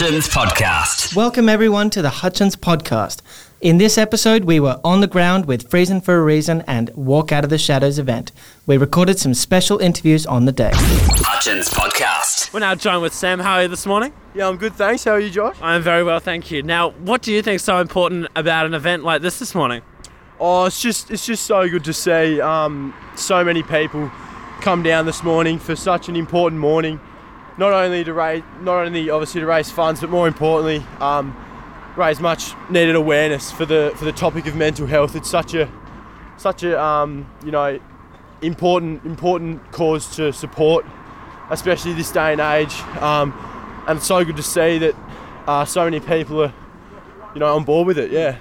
Hutchins Podcast. Welcome, everyone, to the Hutchins Podcast. In this episode, we were on the ground with Freezing for a Reason and Walk Out of the Shadows event. We recorded some special interviews on the day. Hutchins Podcast. We're now joined with Sam. How are you this morning? Yeah, I'm good, thanks. How are you, Josh? I'm very well, thank you. Now, what do you think is so important about an event like this this morning? Oh, it's just it's just so good to see um, so many people come down this morning for such an important morning. Not only to raise, not only obviously to raise funds, but more importantly, um, raise much needed awareness for the for the topic of mental health. It's such a such a um, you know important important cause to support, especially this day and age. Um, and it's so good to see that uh, so many people are you know on board with it. Yeah.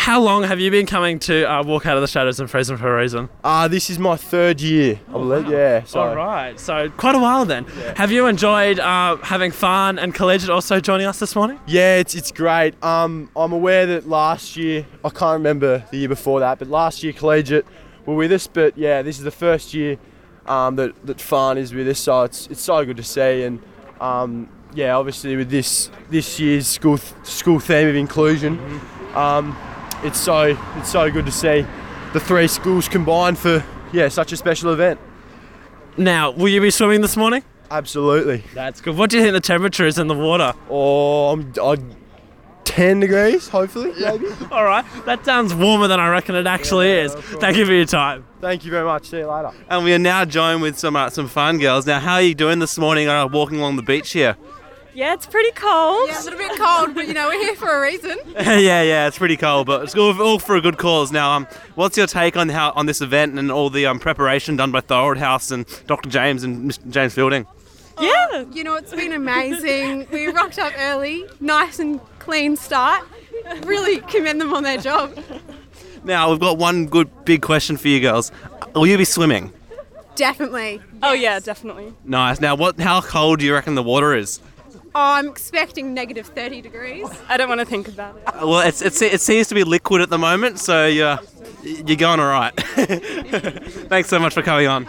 How long have you been coming to uh, Walk Out of the Shadows and Freezing for a Reason? Uh, this is my third year, I believe. Yeah. So. All right, so quite a while then. Have you enjoyed uh, having Fahan and collegiate also joining us this morning? Yeah, it's, it's great. Um, I'm aware that last year, I can't remember the year before that, but last year collegiate were with us. But yeah, this is the first year um, that that Fahan is with us, so it's it's so good to see. And um, yeah, obviously with this this year's school school theme of inclusion, um, it's so it's so good to see the three schools combined for yeah such a special event. Now, will you be swimming this morning? Absolutely. That's good. What do you think the temperature is in the water? Oh, I'm, I'm 10 degrees, hopefully, maybe. All right, that sounds warmer than I reckon it actually is. Thank you for your time. Thank you very much. See you later. And we are now joined with some uh, some fun girls. Now, how are you doing this morning? Uh, walking along the beach here. Yeah, it's pretty cold. Yeah, a little bit cold, but you know, we're here for a reason. yeah, yeah, it's pretty cold, but it's all, all for a good cause. Now, um, what's your take on how on this event and all the um, preparation done by Thorold House and Dr. James and Mr. James Fielding? Yeah. You know, it's been amazing. We rocked up early, nice and clean start. Really commend them on their job. Now, we've got one good big question for you girls. Will you be swimming? Definitely. Oh yeah, definitely. Nice. Now, what? How cold do you reckon the water is? Oh, I'm expecting negative 30 degrees. I don't want to think about it. Uh, well, it's, it's it seems to be liquid at the moment, so you're you're going all right. Thanks so much for coming on.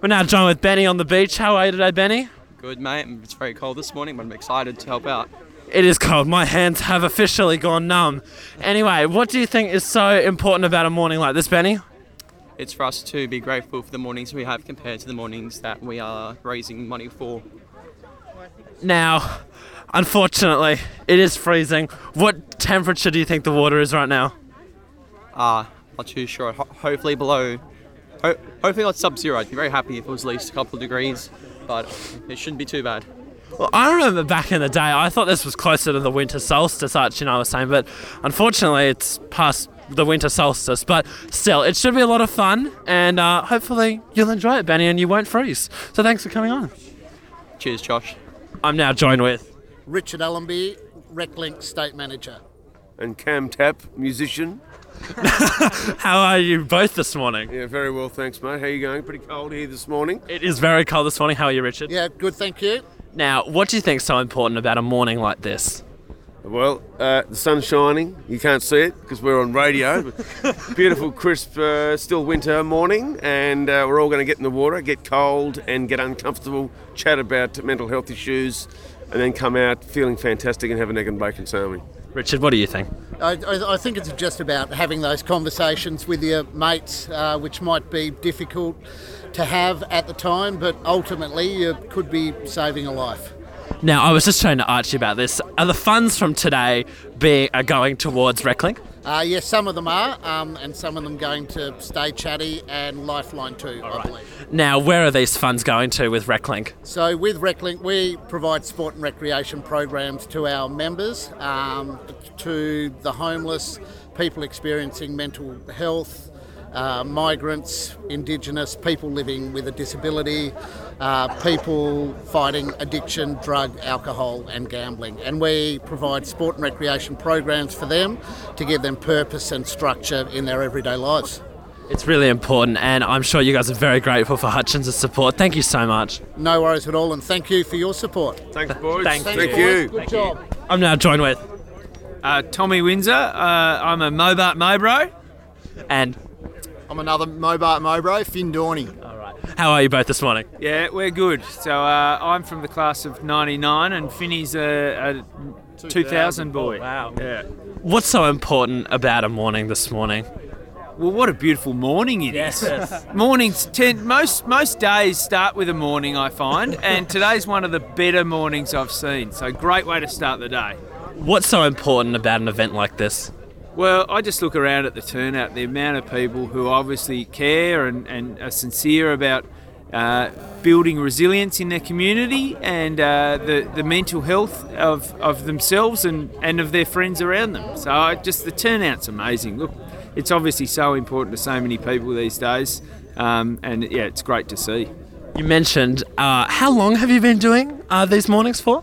We're now joined with Benny on the beach. How are you today, Benny? Good, mate. It's very cold this morning, but I'm excited to help out. It is cold. My hands have officially gone numb. Anyway, what do you think is so important about a morning like this, Benny? It's for us to be grateful for the mornings we have compared to the mornings that we are raising money for. Now, unfortunately, it is freezing. What temperature do you think the water is right now? Ah, Uh, not too sure. Ho- hopefully below. Ho- hopefully not sub-zero. I'd be very happy if it was at least a couple of degrees, but it shouldn't be too bad. Well, I remember back in the day, I thought this was closer to the winter solstice, Archie and I was saying, but unfortunately, it's past the winter solstice. But still, it should be a lot of fun, and uh, hopefully, you'll enjoy it, Benny, and you won't freeze. So, thanks for coming on. Cheers, Josh. I'm now joined with. Richard Allenby, RecLink State Manager. and Cam Tap, musician. How are you both this morning? Yeah, very well, thanks, mate. How are you going? Pretty cold here this morning. It is very cold this morning. How are you, Richard? Yeah, good, thank you. Now, what do you think is so important about a morning like this? Well, uh, the sun's shining. You can't see it because we're on radio. Beautiful, crisp, uh, still winter morning, and uh, we're all going to get in the water, get cold, and get uncomfortable, chat about mental health issues, and then come out feeling fantastic and have an egg and bacon sandwich. Richard, what do you think? I, I, I think it's just about having those conversations with your mates, uh, which might be difficult to have at the time, but ultimately you could be saving a life. Now, I was just trying to Archie about this. Are the funds from today being are going towards RecLink? Uh, yes, some of them are, um, and some of them going to Stay Chatty and Lifeline too, I believe. Now, where are these funds going to with RecLink? So with RecLink, we provide sport and recreation programs to our members, um, to the homeless, people experiencing mental health, uh, migrants, Indigenous, people living with a disability, uh, people fighting addiction, drug, alcohol, and gambling. And we provide sport and recreation programs for them to give them purpose and structure in their everyday lives. It's really important, and I'm sure you guys are very grateful for Hutchins' support. Thank you so much. No worries at all, and thank you for your support. Thanks, boys. Thank Thank you. you. Good job. I'm now joined with, Uh, Tommy Windsor. Uh, I'm a Mobart Mobro. and I'm another Mobart Mobro, Finn Dorney. How are you both this morning? Yeah, we're good. So uh, I'm from the class of '99, and Finney's a, a 2000 boy. Wow. Yeah. What's so important about a morning this morning? Well, what a beautiful morning it is. Mornings tend most most days start with a morning, I find, and today's one of the better mornings I've seen. So great way to start the day. What's so important about an event like this? Well, I just look around at the turnout, the amount of people who obviously care and, and are sincere about uh, building resilience in their community and uh, the, the mental health of, of themselves and, and of their friends around them. So I just the turnout's amazing. Look, it's obviously so important to so many people these days, um, and yeah, it's great to see. You mentioned uh, how long have you been doing uh, these mornings for?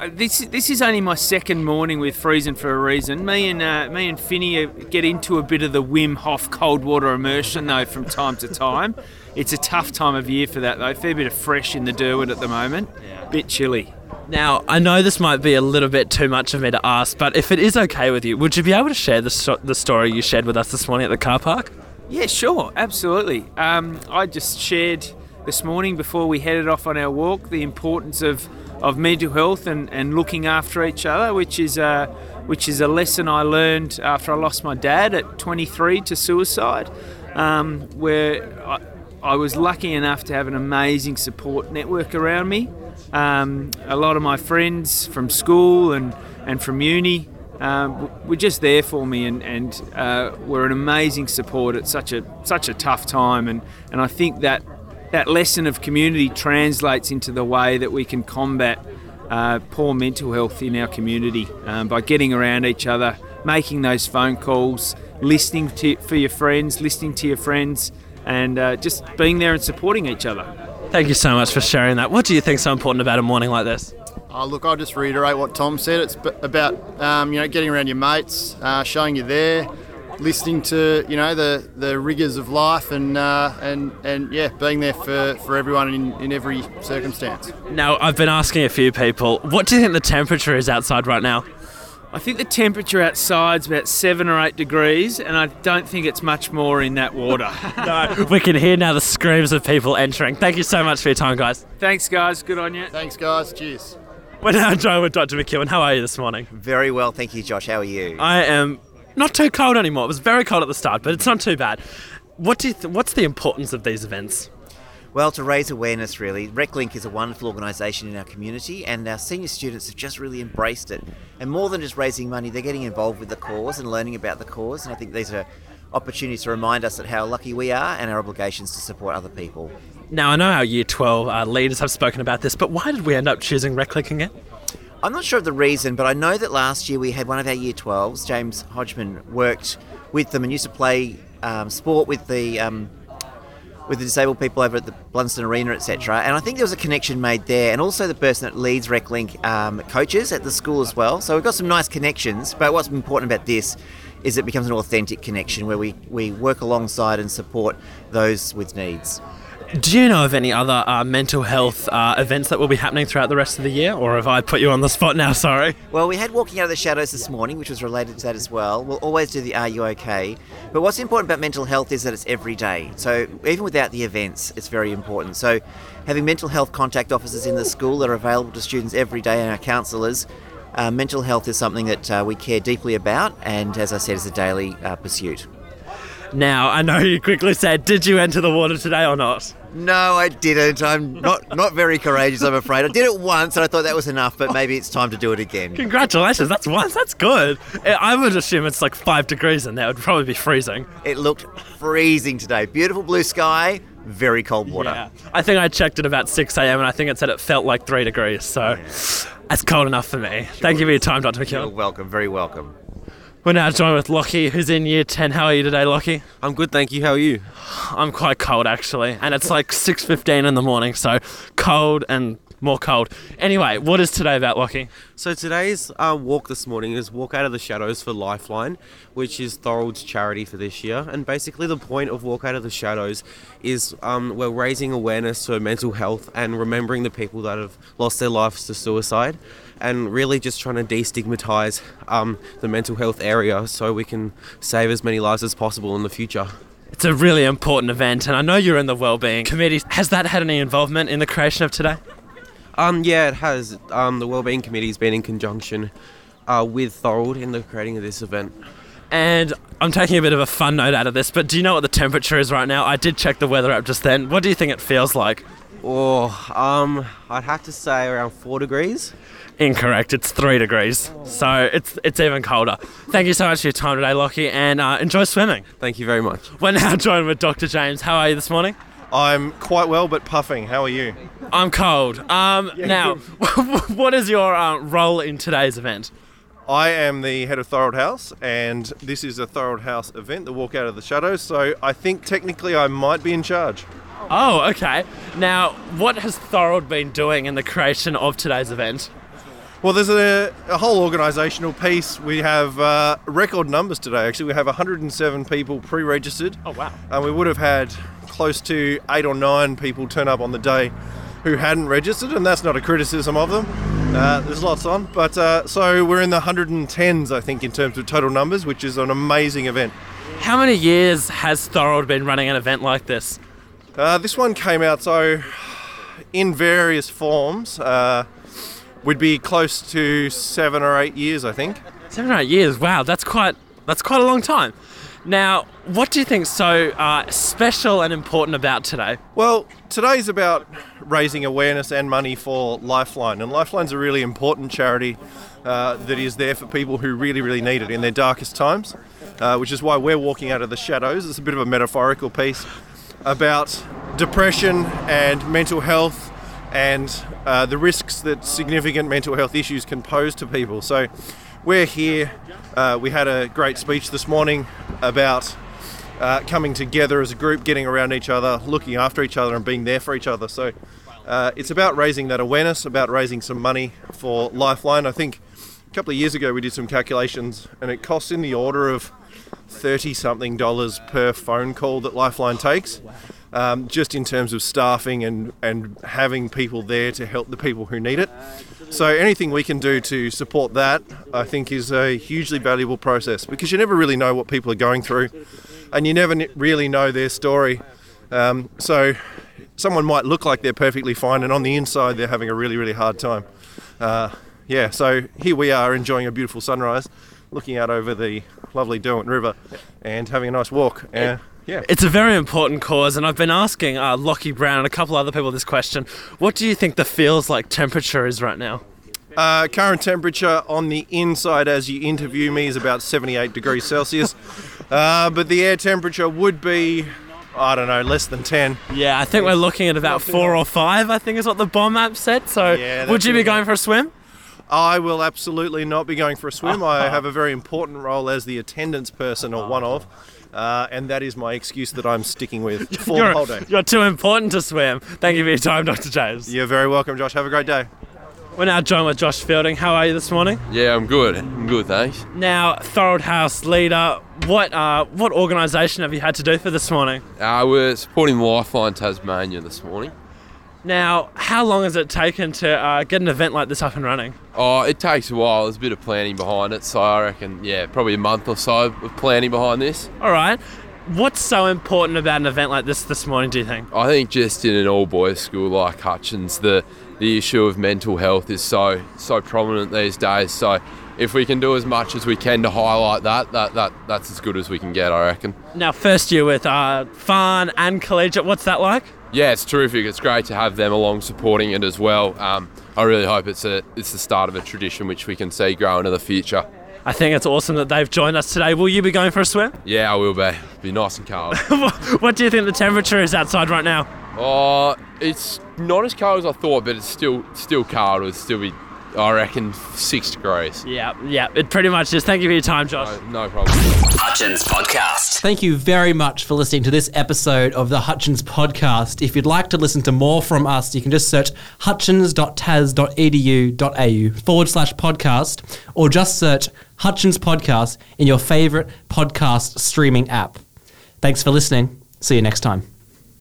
Uh, this this is only my second morning with freezing for a reason. Me and uh, me and Finney uh, get into a bit of the Wim Hof cold water immersion though from time to time. It's a tough time of year for that though. Fair bit of fresh in the Derwent at the moment. Bit chilly. Now, I know this might be a little bit too much of me to ask, but if it is okay with you, would you be able to share the, sto- the story you shared with us this morning at the car park? Yeah, sure, absolutely. Um, I just shared this morning before we headed off on our walk the importance of, of mental health and, and looking after each other, which is a which is a lesson I learned after I lost my dad at 23 to suicide, um, where I, I was lucky enough to have an amazing support network around me. Um, a lot of my friends from school and, and from uni um, were just there for me and, and uh, were an amazing support at such a such a tough time. And, and I think that that lesson of community translates into the way that we can combat uh, poor mental health in our community um, by getting around each other, making those phone calls, listening to, for your friends, listening to your friends, and uh, just being there and supporting each other. Thank you so much for sharing that. What do you think is so important about a morning like this? Oh, look, I'll just reiterate what Tom said. It's about um, you know getting around your mates, uh, showing you're there, listening to you know the, the rigors of life, and uh, and and yeah, being there for, for everyone in, in every circumstance. Now, I've been asking a few people, what do you think the temperature is outside right now? I think the temperature outside's about seven or eight degrees, and I don't think it's much more in that water. no, we can hear now the screams of people entering. Thank you so much for your time, guys. Thanks, guys. Good on you. Thanks, guys. Cheers. We're now joined with Dr. McEwen. How are you this morning? Very well, thank you, Josh. How are you? I am not too cold anymore. It was very cold at the start, but it's not too bad. What do you th- what's the importance of these events? Well, to raise awareness, really. RecLink is a wonderful organisation in our community, and our senior students have just really embraced it. And more than just raising money, they're getting involved with the cause and learning about the cause. And I think these are opportunities to remind us that how lucky we are and our obligations to support other people. Now, I know our Year 12 uh, leaders have spoken about this, but why did we end up choosing RecLink again? I'm not sure of the reason, but I know that last year we had one of our Year 12s, James Hodgman, worked with them and used to play um, sport with the um, with the disabled people over at the Blundstone Arena, etc. And I think there was a connection made there, and also the person that leads RecLink um, coaches at the school as well. So we've got some nice connections. But what's important about this is it becomes an authentic connection where we, we work alongside and support those with needs. Do you know of any other uh, mental health uh, events that will be happening throughout the rest of the year, or have I put you on the spot now? Sorry. Well, we had Walking Out of the Shadows this morning, which was related to that as well. We'll always do the Are You OK? But what's important about mental health is that it's every day. So even without the events, it's very important. So having mental health contact officers in the school that are available to students every day and our counsellors. Uh, mental health is something that uh, we care deeply about, and as I said, is a daily uh, pursuit. Now, I know you quickly said, did you enter the water today or not? No, I didn't. I'm not not very courageous, I'm afraid. I did it once and I thought that was enough, but maybe it's time to do it again. Congratulations, that's once. That's good. Eh, I would assume it's like five degrees in there. It would probably be freezing. It looked freezing today. Beautiful blue sky, very cold water. Yeah. I think I checked at about 6 a.m. and I think it said it felt like three degrees. So that's cold enough for me. Thank you for your time, Dr. McKeown. You're welcome, very welcome. We're now joined with Lockie, who's in year 10. How are you today, Lockie? I'm good, thank you. How are you? I'm quite cold, actually. And it's like 6.15 in the morning, so cold and more cold. Anyway, what is today about, Lockie? So today's uh, walk this morning is Walk Out of the Shadows for Lifeline, which is Thorold's charity for this year. And basically the point of Walk Out of the Shadows is um, we're raising awareness to mental health and remembering the people that have lost their lives to suicide and really just trying to destigmatize um, the mental health area so we can save as many lives as possible in the future. It's a really important event, and I know you're in the wellbeing committee. Has that had any involvement in the creation of today? Um, yeah, it has. Um, the Wellbeing Committee has been in conjunction uh, with Thorold in the creating of this event. And I'm taking a bit of a fun note out of this, but do you know what the temperature is right now? I did check the weather app just then. What do you think it feels like? Oh, um, I'd have to say around four degrees. Incorrect. It's three degrees, so it's it's even colder. Thank you so much for your time today, Lockie, and uh, enjoy swimming. Thank you very much. We're now joined with Dr. James. How are you this morning? I'm quite well, but puffing. How are you? I'm cold. Um, now, what is your uh, role in today's event? I am the head of Thorold House, and this is a Thorold House event, the Walk Out of the Shadows. So I think technically I might be in charge. Oh, okay. Now, what has Thorold been doing in the creation of today's event? Well, there's a, a whole organisational piece. We have uh, record numbers today. Actually, we have 107 people pre-registered. Oh wow! And we would have had close to eight or nine people turn up on the day who hadn't registered, and that's not a criticism of them. Uh, there's lots on, but uh, so we're in the 110s, I think, in terms of total numbers, which is an amazing event. How many years has Thorold been running an event like this? Uh, this one came out so in various forms. Uh, would be close to seven or eight years, I think. Seven or eight years. Wow, that's quite that's quite a long time. Now, what do you think's so uh, special and important about today? Well, today's about raising awareness and money for Lifeline, and Lifeline's a really important charity uh, that is there for people who really, really need it in their darkest times, uh, which is why we're walking out of the shadows. It's a bit of a metaphorical piece about depression and mental health and uh, the risks that significant mental health issues can pose to people. So we're here. Uh, we had a great speech this morning about uh, coming together as a group, getting around each other, looking after each other, and being there for each other. So uh, it's about raising that awareness, about raising some money for Lifeline. I think a couple of years ago we did some calculations, and it costs in the order of 30 something dollars per phone call that Lifeline takes um, just in terms of staffing and, and having people there to help the people who need it. So anything we can do to support that, I think, is a hugely valuable process because you never really know what people are going through, and you never really know their story. Um, so someone might look like they're perfectly fine, and on the inside they're having a really, really hard time. Uh, yeah, so here we are enjoying a beautiful sunrise, looking out over the lovely Derwent River, and having a nice walk. Uh, yeah. It's a very important cause, and I've been asking uh, Lockie Brown and a couple other people this question. What do you think the feels like temperature is right now? Uh, current temperature on the inside as you interview me is about 78 degrees Celsius, uh, but the air temperature would be, I don't know, less than 10. Yeah, I think we're looking at about four or five, I think is what the BOM app said. So Yeah, would that's you be really- going for a swim? I will absolutely not be going for a swim. I have a very important role as the attendance person, or one of, uh, and that is my excuse that I'm sticking with for the whole You're, day. you're too important to swim. Thank you for your time, Dr. James. You're very welcome, Josh. Have a great day. We're now joined with Josh Fielding. How are you this morning? Yeah, I'm good. I'm good, thanks. Now, Thorold House leader, what uh, what organisation have you had to do for this morning? Uh, we're supporting Lifeline Tasmania this morning. Now, how long has it taken to uh, get an event like this up and running? Oh, it takes a while. There's a bit of planning behind it, so I reckon, yeah, probably a month or so of planning behind this. All right. What's so important about an event like this this morning, do you think? I think just in an all boys school like Hutchins, the the issue of mental health is so so prominent these days. So if we can do as much as we can to highlight that, that, that that's as good as we can get, I reckon. Now, first year with uh, Fahan and Collegiate, what's that like? Yeah, it's terrific. It's great to have them along supporting it as well. Um, I really hope it's a it's the start of a tradition which we can see grow into the future. I think it's awesome that they've joined us today. Will you be going for a swim? Yeah, I will be. Be nice and cold. what do you think the temperature is outside right now? Oh, it's not as cold as I thought, but it's still still cold. It'll still be, I reckon, six degrees. Yeah, yeah, it pretty much is. Thank you for your time, Josh. No problem. Hutchins Podcast. Thank you very much for listening to this episode of the Hutchins Podcast. If you'd like to listen to more from us, you can just search hutchins.tas.edu.au forward slash podcast or just search Hutchins Podcast in your favourite podcast streaming app. Thanks for listening. See you next time.